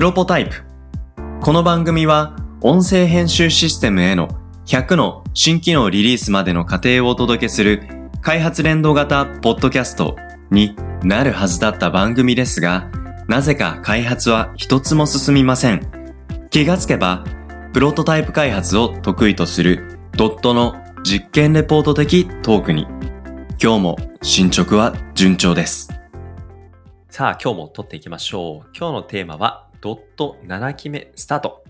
プロポタイプ。この番組は音声編集システムへの100の新機能リリースまでの過程をお届けする開発連動型ポッドキャストになるはずだった番組ですが、なぜか開発は一つも進みません。気がつけば、プロトタイプ開発を得意とするドットの実験レポート的トークに、今日も進捗は順調です。さあ、今日も撮っていきましょう。今日のテーマは、ドット7期目スタート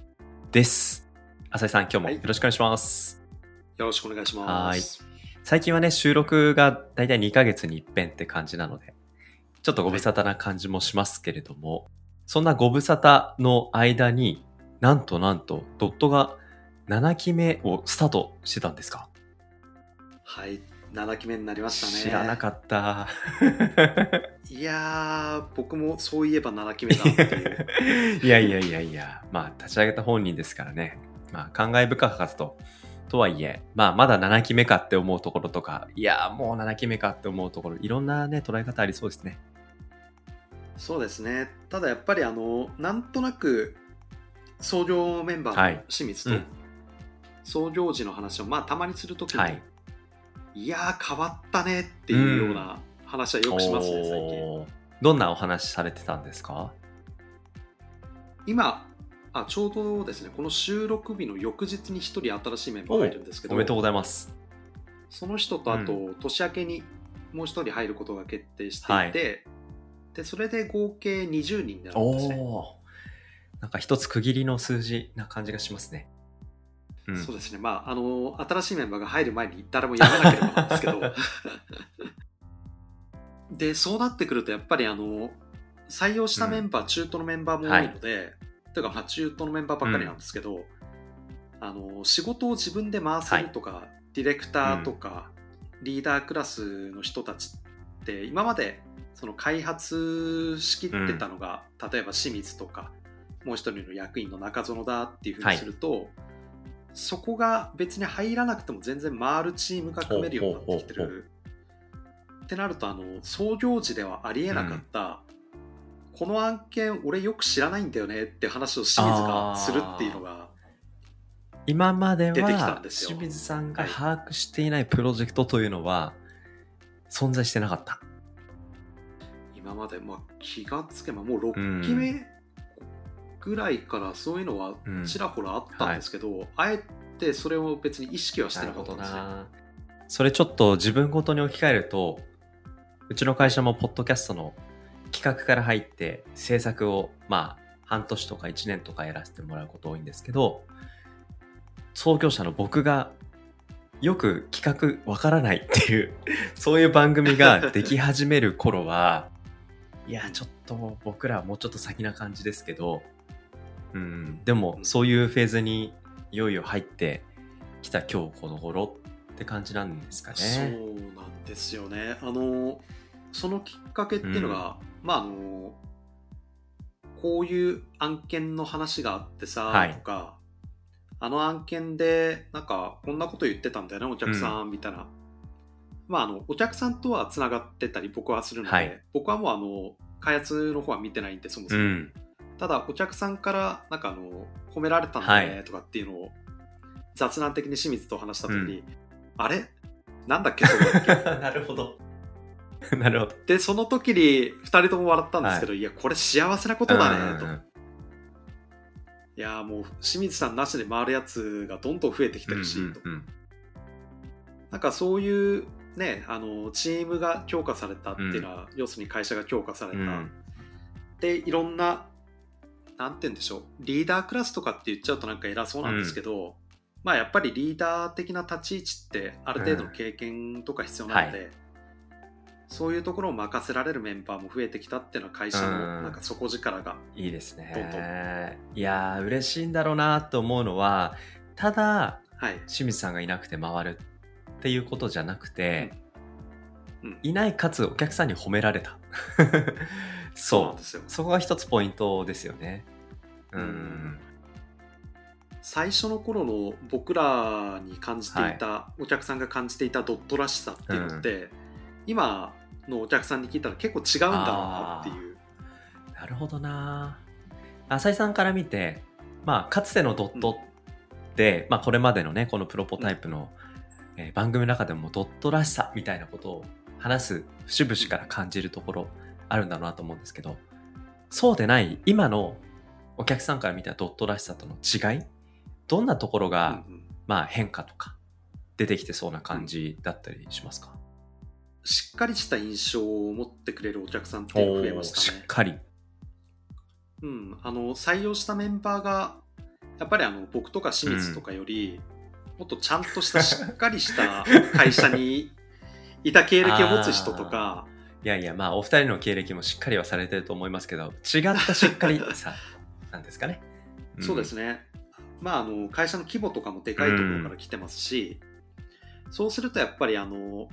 です。浅井さん、今日もはいよろしくお願いします。よろしくお願いします。最近はね、収録がだいたい2ヶ月に一遍って感じなので、ちょっとご無沙汰な感じもしますけれども、そんなご無沙汰の間に、なんとなんと、ドットが7期目をスタートしてたんですか？はい、7期目になりましたね。知らなかった。いやー、僕もそういえば7期目だっていう。いやいやいやいや、まあ、立ち上げた本人ですからね。まあ、感慨深かったと。とはいえ、まあ、まだ7期目かって思うところとか、いや、もう7期目かって思うところ、いろんなね、捉え方ありそうですね。そうですね。ただやっぱりあの、なんとなく、創業メンバはいーの清水とうん、創業時の話をまあたまにするときに、はい。い、やー変わったねっていうような話はよくしますね、最近。おーどんなお話されてたんですか？今あ、ちょうどですね、この収録日の翌日に一人新しいメンバーがいるんですけど、おめでとうございます。その人とあと、う年明けにもう一人入ることが決定していて、はいでそれで合計20人になるんおですね。なんか一つ区切りの数字な感じがしますね。うん。そうですね、まああの、新しいメンバーが入る前に誰もやらなければなんですけど、で、そうなってくると、やっぱりあの採用したメンバー、中途のメンバーも多いので、というか、まあ、中途のメンバーばっかりなんですけど、あの仕事を自分で回せるとか、ディレクターとか、リーダークラスの人たちって、今までその開発しきってたのが、例えば清水とか、もう一人の役員の中園だっていうふうにすると、そこが別に入らなくても全然回るチームが組めるようになってきてる。ってなるとあの創業時ではありえなかった、この案件俺よく知らないんだよねって話を清水がするっていうのが今まで出てきたんはですよ。清水さんが把握していないプロジェクトというのは存在してなかった。今まで、まあ、気がつけばもう6期目ぐらいからそういうのはうん。ちらほらあったんですけど、あえてそれを別に意識はしてなかったんですね。それちょっと自分ごとに置き換えると、うちの会社もポッドキャストの企画から入って制作をまあ半年とか1年とかやらせてもらうこと多いんですけど、創業者の僕がよく企画わからないっていう、そういう番組ができ始める頃は、いや、ちょっと僕らはもうちょっと先な感じですけど、うん、でもそういうフェーズにいよいよ入ってきた今日この頃って感じなんですかそうね。なんですよね。あのそのきっかけっていうのが、まああのこういう案件の話があってさ、はいとかあの案件でなんかこんなこと言ってたんだよねお客さんみたいな、まああのお客さんとはつながってたり僕はするので、はい僕はもうあの開発の方は見てないんでそもそうも、ん。ただお客さんからなんかあの褒められたんだはい。ねとかっていうのを雑談的に清水と話した時に、うあれ？なんだっけそれ なるほど。なるほど。でその時に2人とも笑ったんですけど、い、やこれ幸せなことだねと、うんうんうん。いやもう清水さんなしで回るやつがどんどん増えてきてるし、とうんうん。なんかそういうねあのチームが強化されたっていうのは、要するに会社が強化された、うん。でいろんななんて言うんでしょう。リーダークラスとかって言っちゃうとなんか偉そうなんですけど、まあやっぱりリーダー的な立ち位置ってある程度の経験とか必要なので、はそういうところを任せられるメンバーも増えてきたっていうのは会社うん。のなんか底力が、いいですどんね。いやー、嬉しいんだろうなと思うのは、ただ、はい、清水さんがいなくて回るっていうことじゃなくて、うん。いないかつお客さんに褒められた。そうなんで。すよ。そこが一つポイントですよね。うん。最初の頃の僕らに感じていた、お客さんが感じていたドットらしさっていうのって、今のお客さんに聞いたら結構違うんだろうなっていう。なるほどな。浅井さんから見て、まあ、かつてのドットって、まあ、これまでのね、このプロポタイプの、えー番組の中でもドットらしさみたいなことを話す節々から感じるところあるんだろうなと思うんですけど、そうでない今のお客さんから見たドットらしさとの違いどんなところが、うんうんまあ変化とか出てきてそうな感じだったりしますか、しっかりした印象を持ってくれるお客さんって増えまししたっね。かり。うん、あの採用したメンバーがやっぱりあの僕とか清水とかより、もっとちゃんとしたしっかりした会社に いた経歴を持つ人とかいやいや、まあ、お二人の経歴もしっかりはされてると思いますけど、違ったしっかり さなんですかね。そうですね。ね、まあ、あの会社の規模とかもでかいところから来てますし、そうするとやっぱりあの、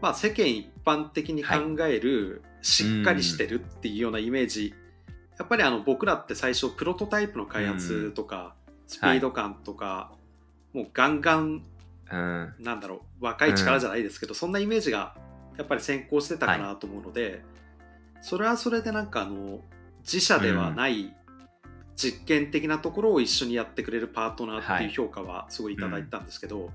まあ、世間一般的に考えるしっかりしてるっていうようなイメージ、やっぱりあの僕らって最初プロトタイプの開発とか、スピード感とか、もうガンガンうん。なんだろう若い力じゃないですけど、そんなイメージがやっぱり先行してたかなと思うので、それはそれでなんかあの自社ではない実験的なところを一緒にやってくれるパートナーっていう評価はすごいいただいたんですけど、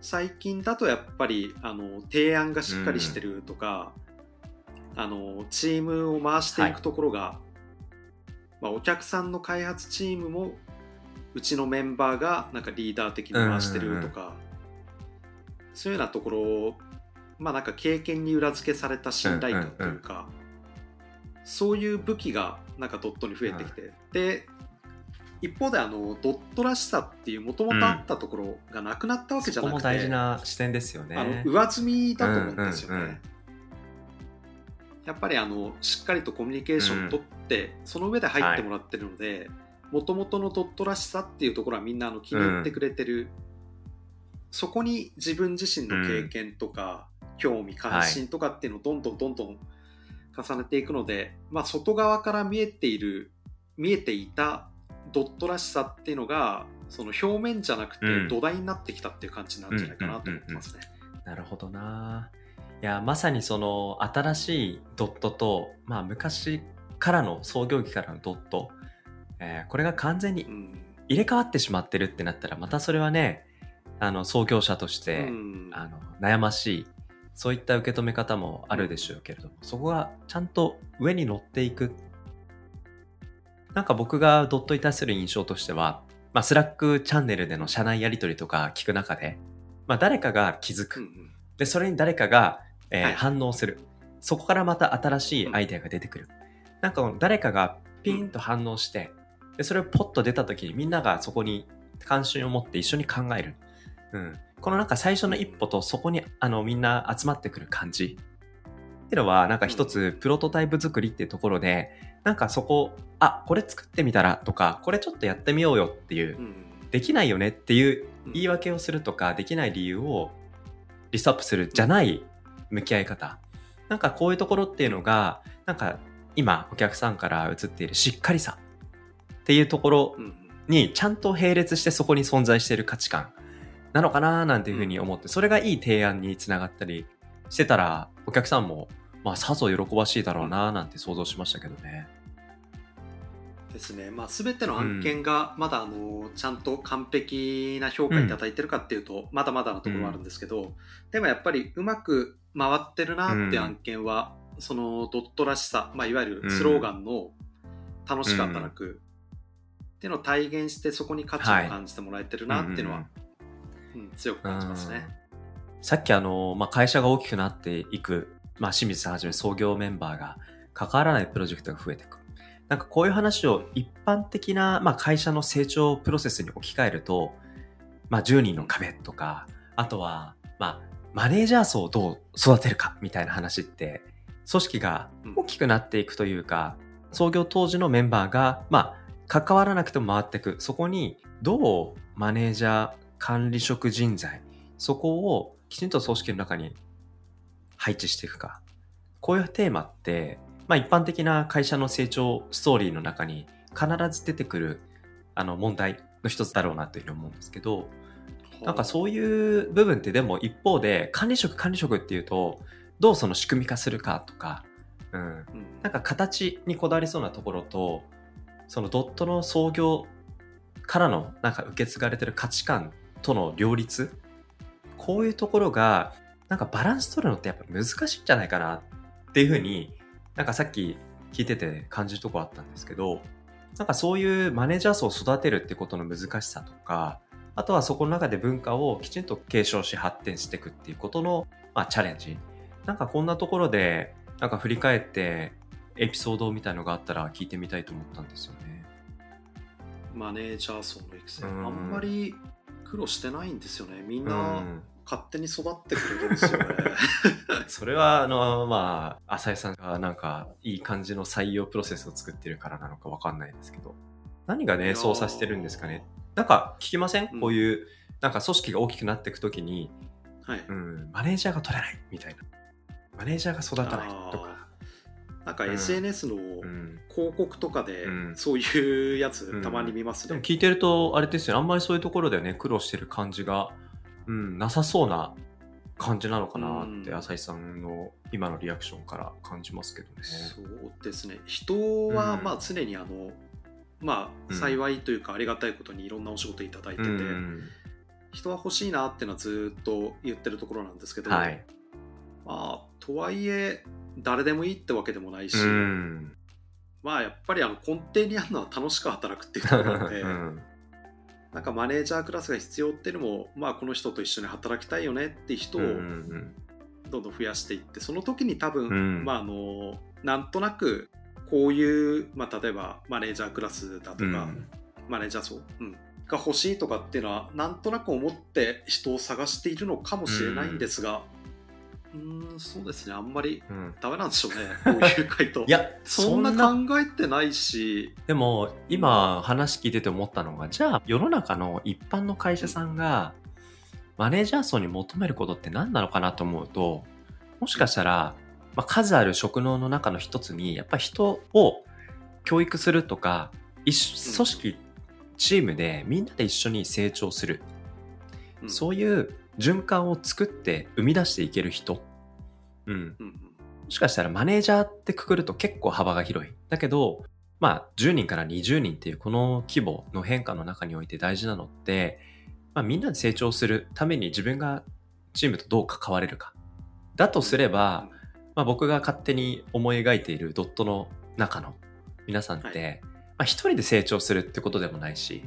最近だとやっぱりあの提案がしっかりしてるとか、あのチームを回していくところが、まあ、お客さんの開発チームもうちのメンバーがなんかリーダー的に回してるとか、そういうようなところをまあなんか経験に裏付けされた信頼感というか、そういう武器がなんかドットに増えてきて、で一方であのドットらしさっていうもともとあったところがなくなったわけじゃなくて、も大事な視点ですよね。あの上積みだと思うんですよね。うんうんうん。やっぱりあのしっかりとコミュニケーションを取って、その上で入ってもらってるのでもともとのドットらしさっていうところはみんなあの気に入ってくれてる、そこに自分自身の経験とか、興味関心とかっていうのをどんどんどんどん重ねていくので、まあ、外側から見えている見えていたドットらしさっていうのがその表面じゃなくてうん土台になってきたっていう感じなんじゃないかなと思ってますね。なるほどな。いや、まさにその新しいドットと、まあ昔からの創業期からのドット、えーこれが完全にうん入れ替わってしまってるってなったら、またそれはね、あの創業者として、うんあの悩ましい、そういった受け止め方もあるでしょうけれども、そこがちゃんと上に乗っていく。なんか僕がドットに対する印象としては、まあ、スラックチャンネルでの社内やり取りとか聞く中で、まあ、誰かが気づく。で、それに誰かが、えーはい反応する。そこからまた新しいアイデアが出てくる。なんか誰かがピンと反応して、で、それをポッと出た時にみんながそこに関心を持って一緒に考える。うん。このなんか最初の一歩とそこにあのみんな集まってくる感じ。っていうのはなんか一つプロトタイプ作りっていうところで、なんかそこ、あ、これ作ってみたらとか、これちょっとやってみようよっていうう、んできないよねっていううん。言い訳をするとか、できない理由をリストアップするじゃない向き合い方。なんかこういうところっていうのが、なんか今お客さんから映っているしっかりさっていうところにちゃんと並列してそこに存在している価値観なのかななんていうふうに思って、それがいい提案につながったりしてたら、お客さんも、まあさぞ喜ばしいだろうななんて想像しましたけどね。ですね、まあ、全ての案件がまだあのちゃんと完璧な評価いただいてるかっていうと、まだまだなところはあるんですけど、でもやっぱりうまく回ってるなって案件は、そのドットらしさ、まあ、いわゆるスローガンの楽しく働くっていうのを体現してそこに価値を感じてもらえてるなっていうのは、うん強く感じますね。さっきあの、まあ、会社が大きくなっていく、まあ、清水さんはじめ創業メンバーが関わらないプロジェクトが増えていく。なんかこういう話を一般的な、まあ、会社の成長プロセスに置き換えると、まあ、10人の壁とか、あとは、まあ、マネージャー層をどう育てるかみたいな話って、組織が大きくなっていくというか、創業当時のメンバーが、まあ、関わらなくても回っていく。そこに、どうマネージャー、管理職人材、そこをきちんと組織の中に配置していくか。こういうテーマって、まあ一般的な会社の成長ストーリーの中に必ず出てくるあの問題の一つだろうなというふうに思うんですけど、なんかそういう部分ってでも一方で管理職管理職っていうと、どうその仕組み化するかとか、うん、うん。なんか形にこだわりそうなところと、そのドットの創業からのなんか受け継がれてる価値観との両立？こういうところがなんかバランス取るのってやっぱ難しいんじゃないかなっていうふうになんかさっき聞いてて感じるとこあったんですけどなんかそういうマネージャー層を育てるってことの難しさとかあとはそこの中で文化をきちんと継承し発展していくっていうことの、まあ、チャレンジ。なんかこんなところでなんか振り返ってエピソードみたいのがあったら聞いてみたいと思ったんですよね。マネージャー層の育成、うん。あんまり苦労してないんですよね。みんうなん。勝手に育ってくれるんですよね。それはあのまあ浅井さんがなんかいい感じの採用プロセスを作ってるからなのかわかんないですけど。何がねそうさせてるんですかね。なんか聞きません、うん。こういうなんか組織が大きくなっていくときに、はい。うん、マネージャーが取れないみたいな。マネージャーが育たないとか、なんかうん。SNS のうん、広告とかでうん。そういうやつうん。たまに見ますね。でも聞いてるとあれですよね。あんまりそういうところでね苦労してる感じが、うん、なさそうな感じなのかなって、うん。浅井さんの今のリアクションから感じますけどね。そうですね。人はうん。まあ常にあの、まあうん。幸いというかありがたいことにいろんなお仕事いただいてて、うん。人は欲しいなっていうのはずっと言ってるところなんですけど、はい、まあとはいえ誰でもいいってわけでもないし、うん。まあやっぱりあの根底にあるのは楽しく働くっていうところなので、うん。なんかマネージャークラスが必要っていうのも、まあ、この人と一緒に働きたいよねっていう人をどんどん増やしていってその時に多分、うん。まあ、あのなんとなくこういう、まあ、例えばマネージャークラスだとか、うん。マネージャー層、うん、が欲しいとかっていうのはなんとなく思って人を探しているのかもしれないんですがうーんそうですね。あんまりうん。ダメなんでしょうね。こういう回答。いやそんな考えてないし。でも今話聞いてて思ったのがじゃあ世の中の一般の会社さんがマネージャー層に求めることって何なのかなと思うともしかしたら、まあ、数ある職能の中の一つにやっぱ人を教育するとか一緒組織チームでみんなで一緒に成長する、うん。そういう循環を作って生み出していける人、うん、うんうん。もしかしたらマネージャーってくくると結構幅が広い。だけど、まあ10人から20人っていうこの規模の変化の中において大事なのって、まあみんなで成長するために自分がチームとどう関われるか。だとすれば、まあ僕が勝手に思い描いているドットの中の皆さんって、まあ一人で成長するってことでもないし、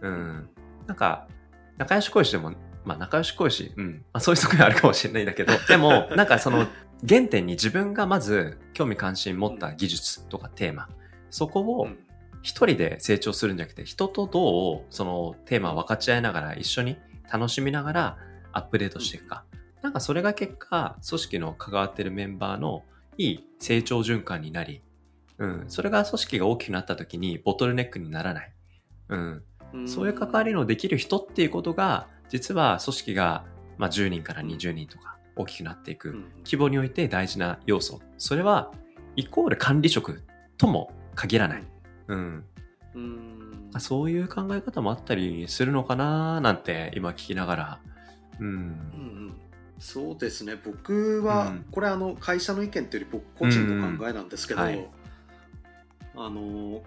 うん、なんか仲良し恋しでも、まあ仲良し恋し、うん、まあそういう側面あるかもしれないんだけど、でもなんかその原点に自分がまず興味関心持った技術とかテーマ、そこをうん。一人で成長するんじゃなくて、人とどうそのテーマを分かち合いながら一緒に楽しみながらアップデートしていくか。なんかそれが結果、組織の関わってるメンバーのいい成長循環になり、うん、それが組織が大きくなった時にボトルネックにならない。うん、うん。そういう関わりのできる人っていうことが、実は組織が、まあ、10人から20人とか大きくなっていくうん規模において大事な要素。それは、イコール管理職とも限らない。うん。うんそういう考え方もあったりするのかななんて今聞きながら。うん。うんうんそうですね僕は、うんこれあの会社の意見というより僕個人の考えなんですけど、うんはいあの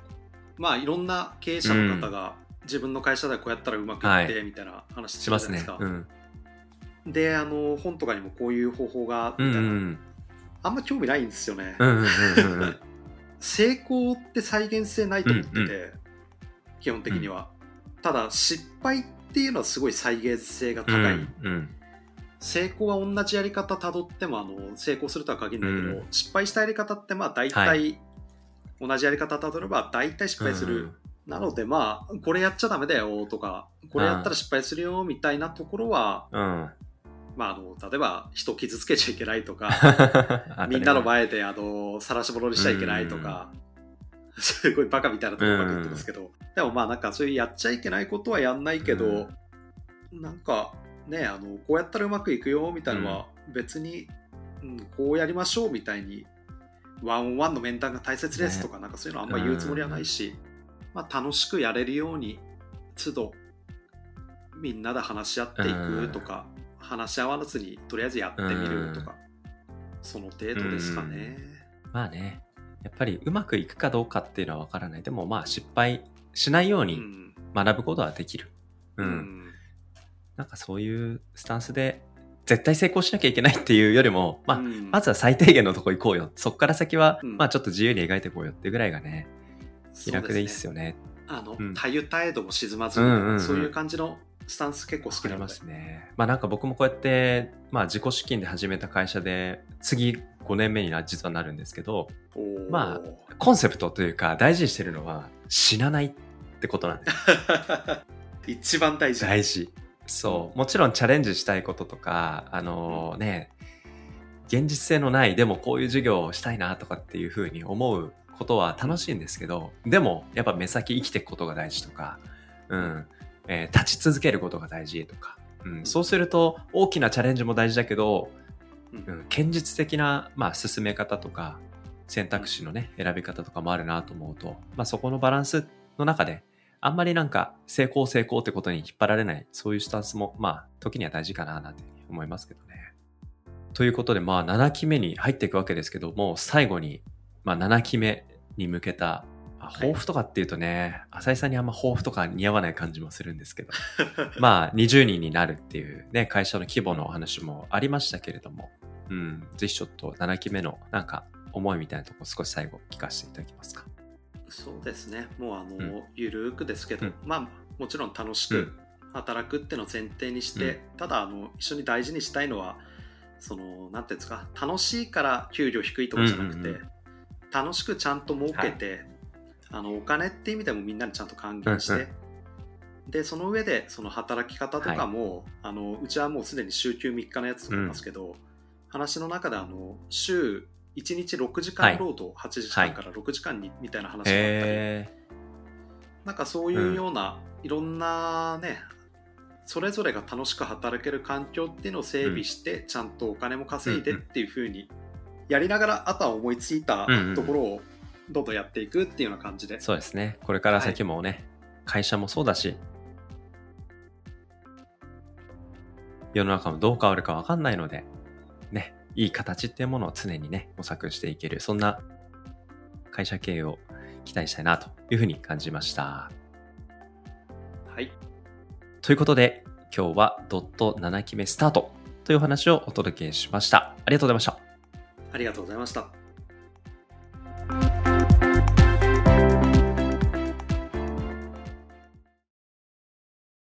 まあいろんな経営者の方が、自分の会社ではこうやったらうまくいって、はいみたいな話しますねするじゃないですか。。うん。であの本とかにもこういう方法がうんみたいな、うん。あんま興味ないんですよね。うんうんうんうん。成功って再現性ないと思ってて、うん基本的には、ただ失敗っていうのはすごい再現性が高い、うんうん。成功は同じやり方たどってもあの成功するとは限らないけど、うん失敗したやり方ってまあ大体、はい同じやり方たどれば大体失敗する、なのでまあこれやっちゃダメだよとかこれやったら失敗するよみたいなところは、うん。うん。まあ、あの例えば人傷つけちゃいけないとか あみんなの前であの晒し者にしちゃいけないとか、すごいバカみたいなところばっか言ってますけど、でもまあなんかそういうやっちゃいけないことはやんないけど、なんかねあのこうやったらうまくいくよみたいなのは別に、うんこうやりましょうみたいにワンオンワンの面談が大切ですとか、なんかそういうのあんま言うつもりはないし、まあ、楽しくやれるように都度みんなで話し合っていくとか、話し合わずにとりあえずやってみるとか、その程度ですかね。まあね。やっぱりうまくいくかどうかっていうのはわからない。でもまあ失敗しないようにうん学ぶことはできる。う。うんんなんかそういうスタンスで絶対成功しなきゃいけないっていうよりも、まあ、うんまずは最低限のとこ行こうよ。そっから先は、うんまあちょっと自由に描いていこうよっていうぐらいがね、気楽でいいっすよよね。あの、うんたゆたえども沈まず、うんうんうんそういう感じのスタンス結構好きなのですね。まあなんか僕もこうやって、まあ自己資金で始めた会社で、次5年目にな実はなるんですけど、まコンセプトというか大事にしてるのは死なないってことなんです。一番大事大事。そう。もちろんチャレンジしたいこととか、あのね、現実性のない、でもこういう授業をしたいなとかっていうふうに思うことは楽しいんですけど、でもやっぱ目先生きていくことが大事とか、うん、えー立ち続けることが大事とか、うん、そうすると大きなチャレンジも大事だけど、うんうん、堅実的な、まあ、進め方とか、選択肢のね、選び方とかもあるなと思うと、まあ、そこのバランスの中で、あんまりなんか、成功成功ってことに引っ張られない、そういうスタンスも、まあ、時には大事かな、なんて思いますけどね。ということで、まあ、7期目に入っていくわけですけども、最後に、まあ、7期目に向けた、まあ抱負とかっていうとね、浅井さんにあんま抱負とか似合わない感じもするんですけど、まあ、20人になるっていうね、会社の規模のお話もありましたけれども、うん、ぜひちょっと7期目のなんか思いみたいなところ少し最後聞かせていただけますか？そうですね。もうあの、うん。ゆるーくですけど、うん。まあもちろん楽しくうん。働くってのを前提にして、ただあの一緒に大事にしたいのはそのなんていうんですか楽しいから給料低いとかじゃなくて、うんうんうん楽しくちゃんと儲けて、あのお金っていう意味でもみんなにちゃんと還元して、うんうでその上でその働き方とかも、あのうちはもうすでに週休3日のやつとかいますけど、話の中であの週1日6時間労働、8時間から6時間にみたいな話があったり、へなんかそういうような、いろんなねそれぞれが楽しく働ける環境っていうのを整備して、ちゃんとお金も稼いでっていうふうにやりながらあとは思いついたうんうんところをどんどんやっていくっていうような感じで、ーそうですね。これから先もね、会社もそうだし、世の中もどう変わるかわかんないので、ね、いい形っていうものを常にね、模索していける、そんな会社経営を期待したいなというふうに感じました。はいということで、今日はドット7期目スタートというお話をお届けしました。ありがとうございました。ありがとうございました。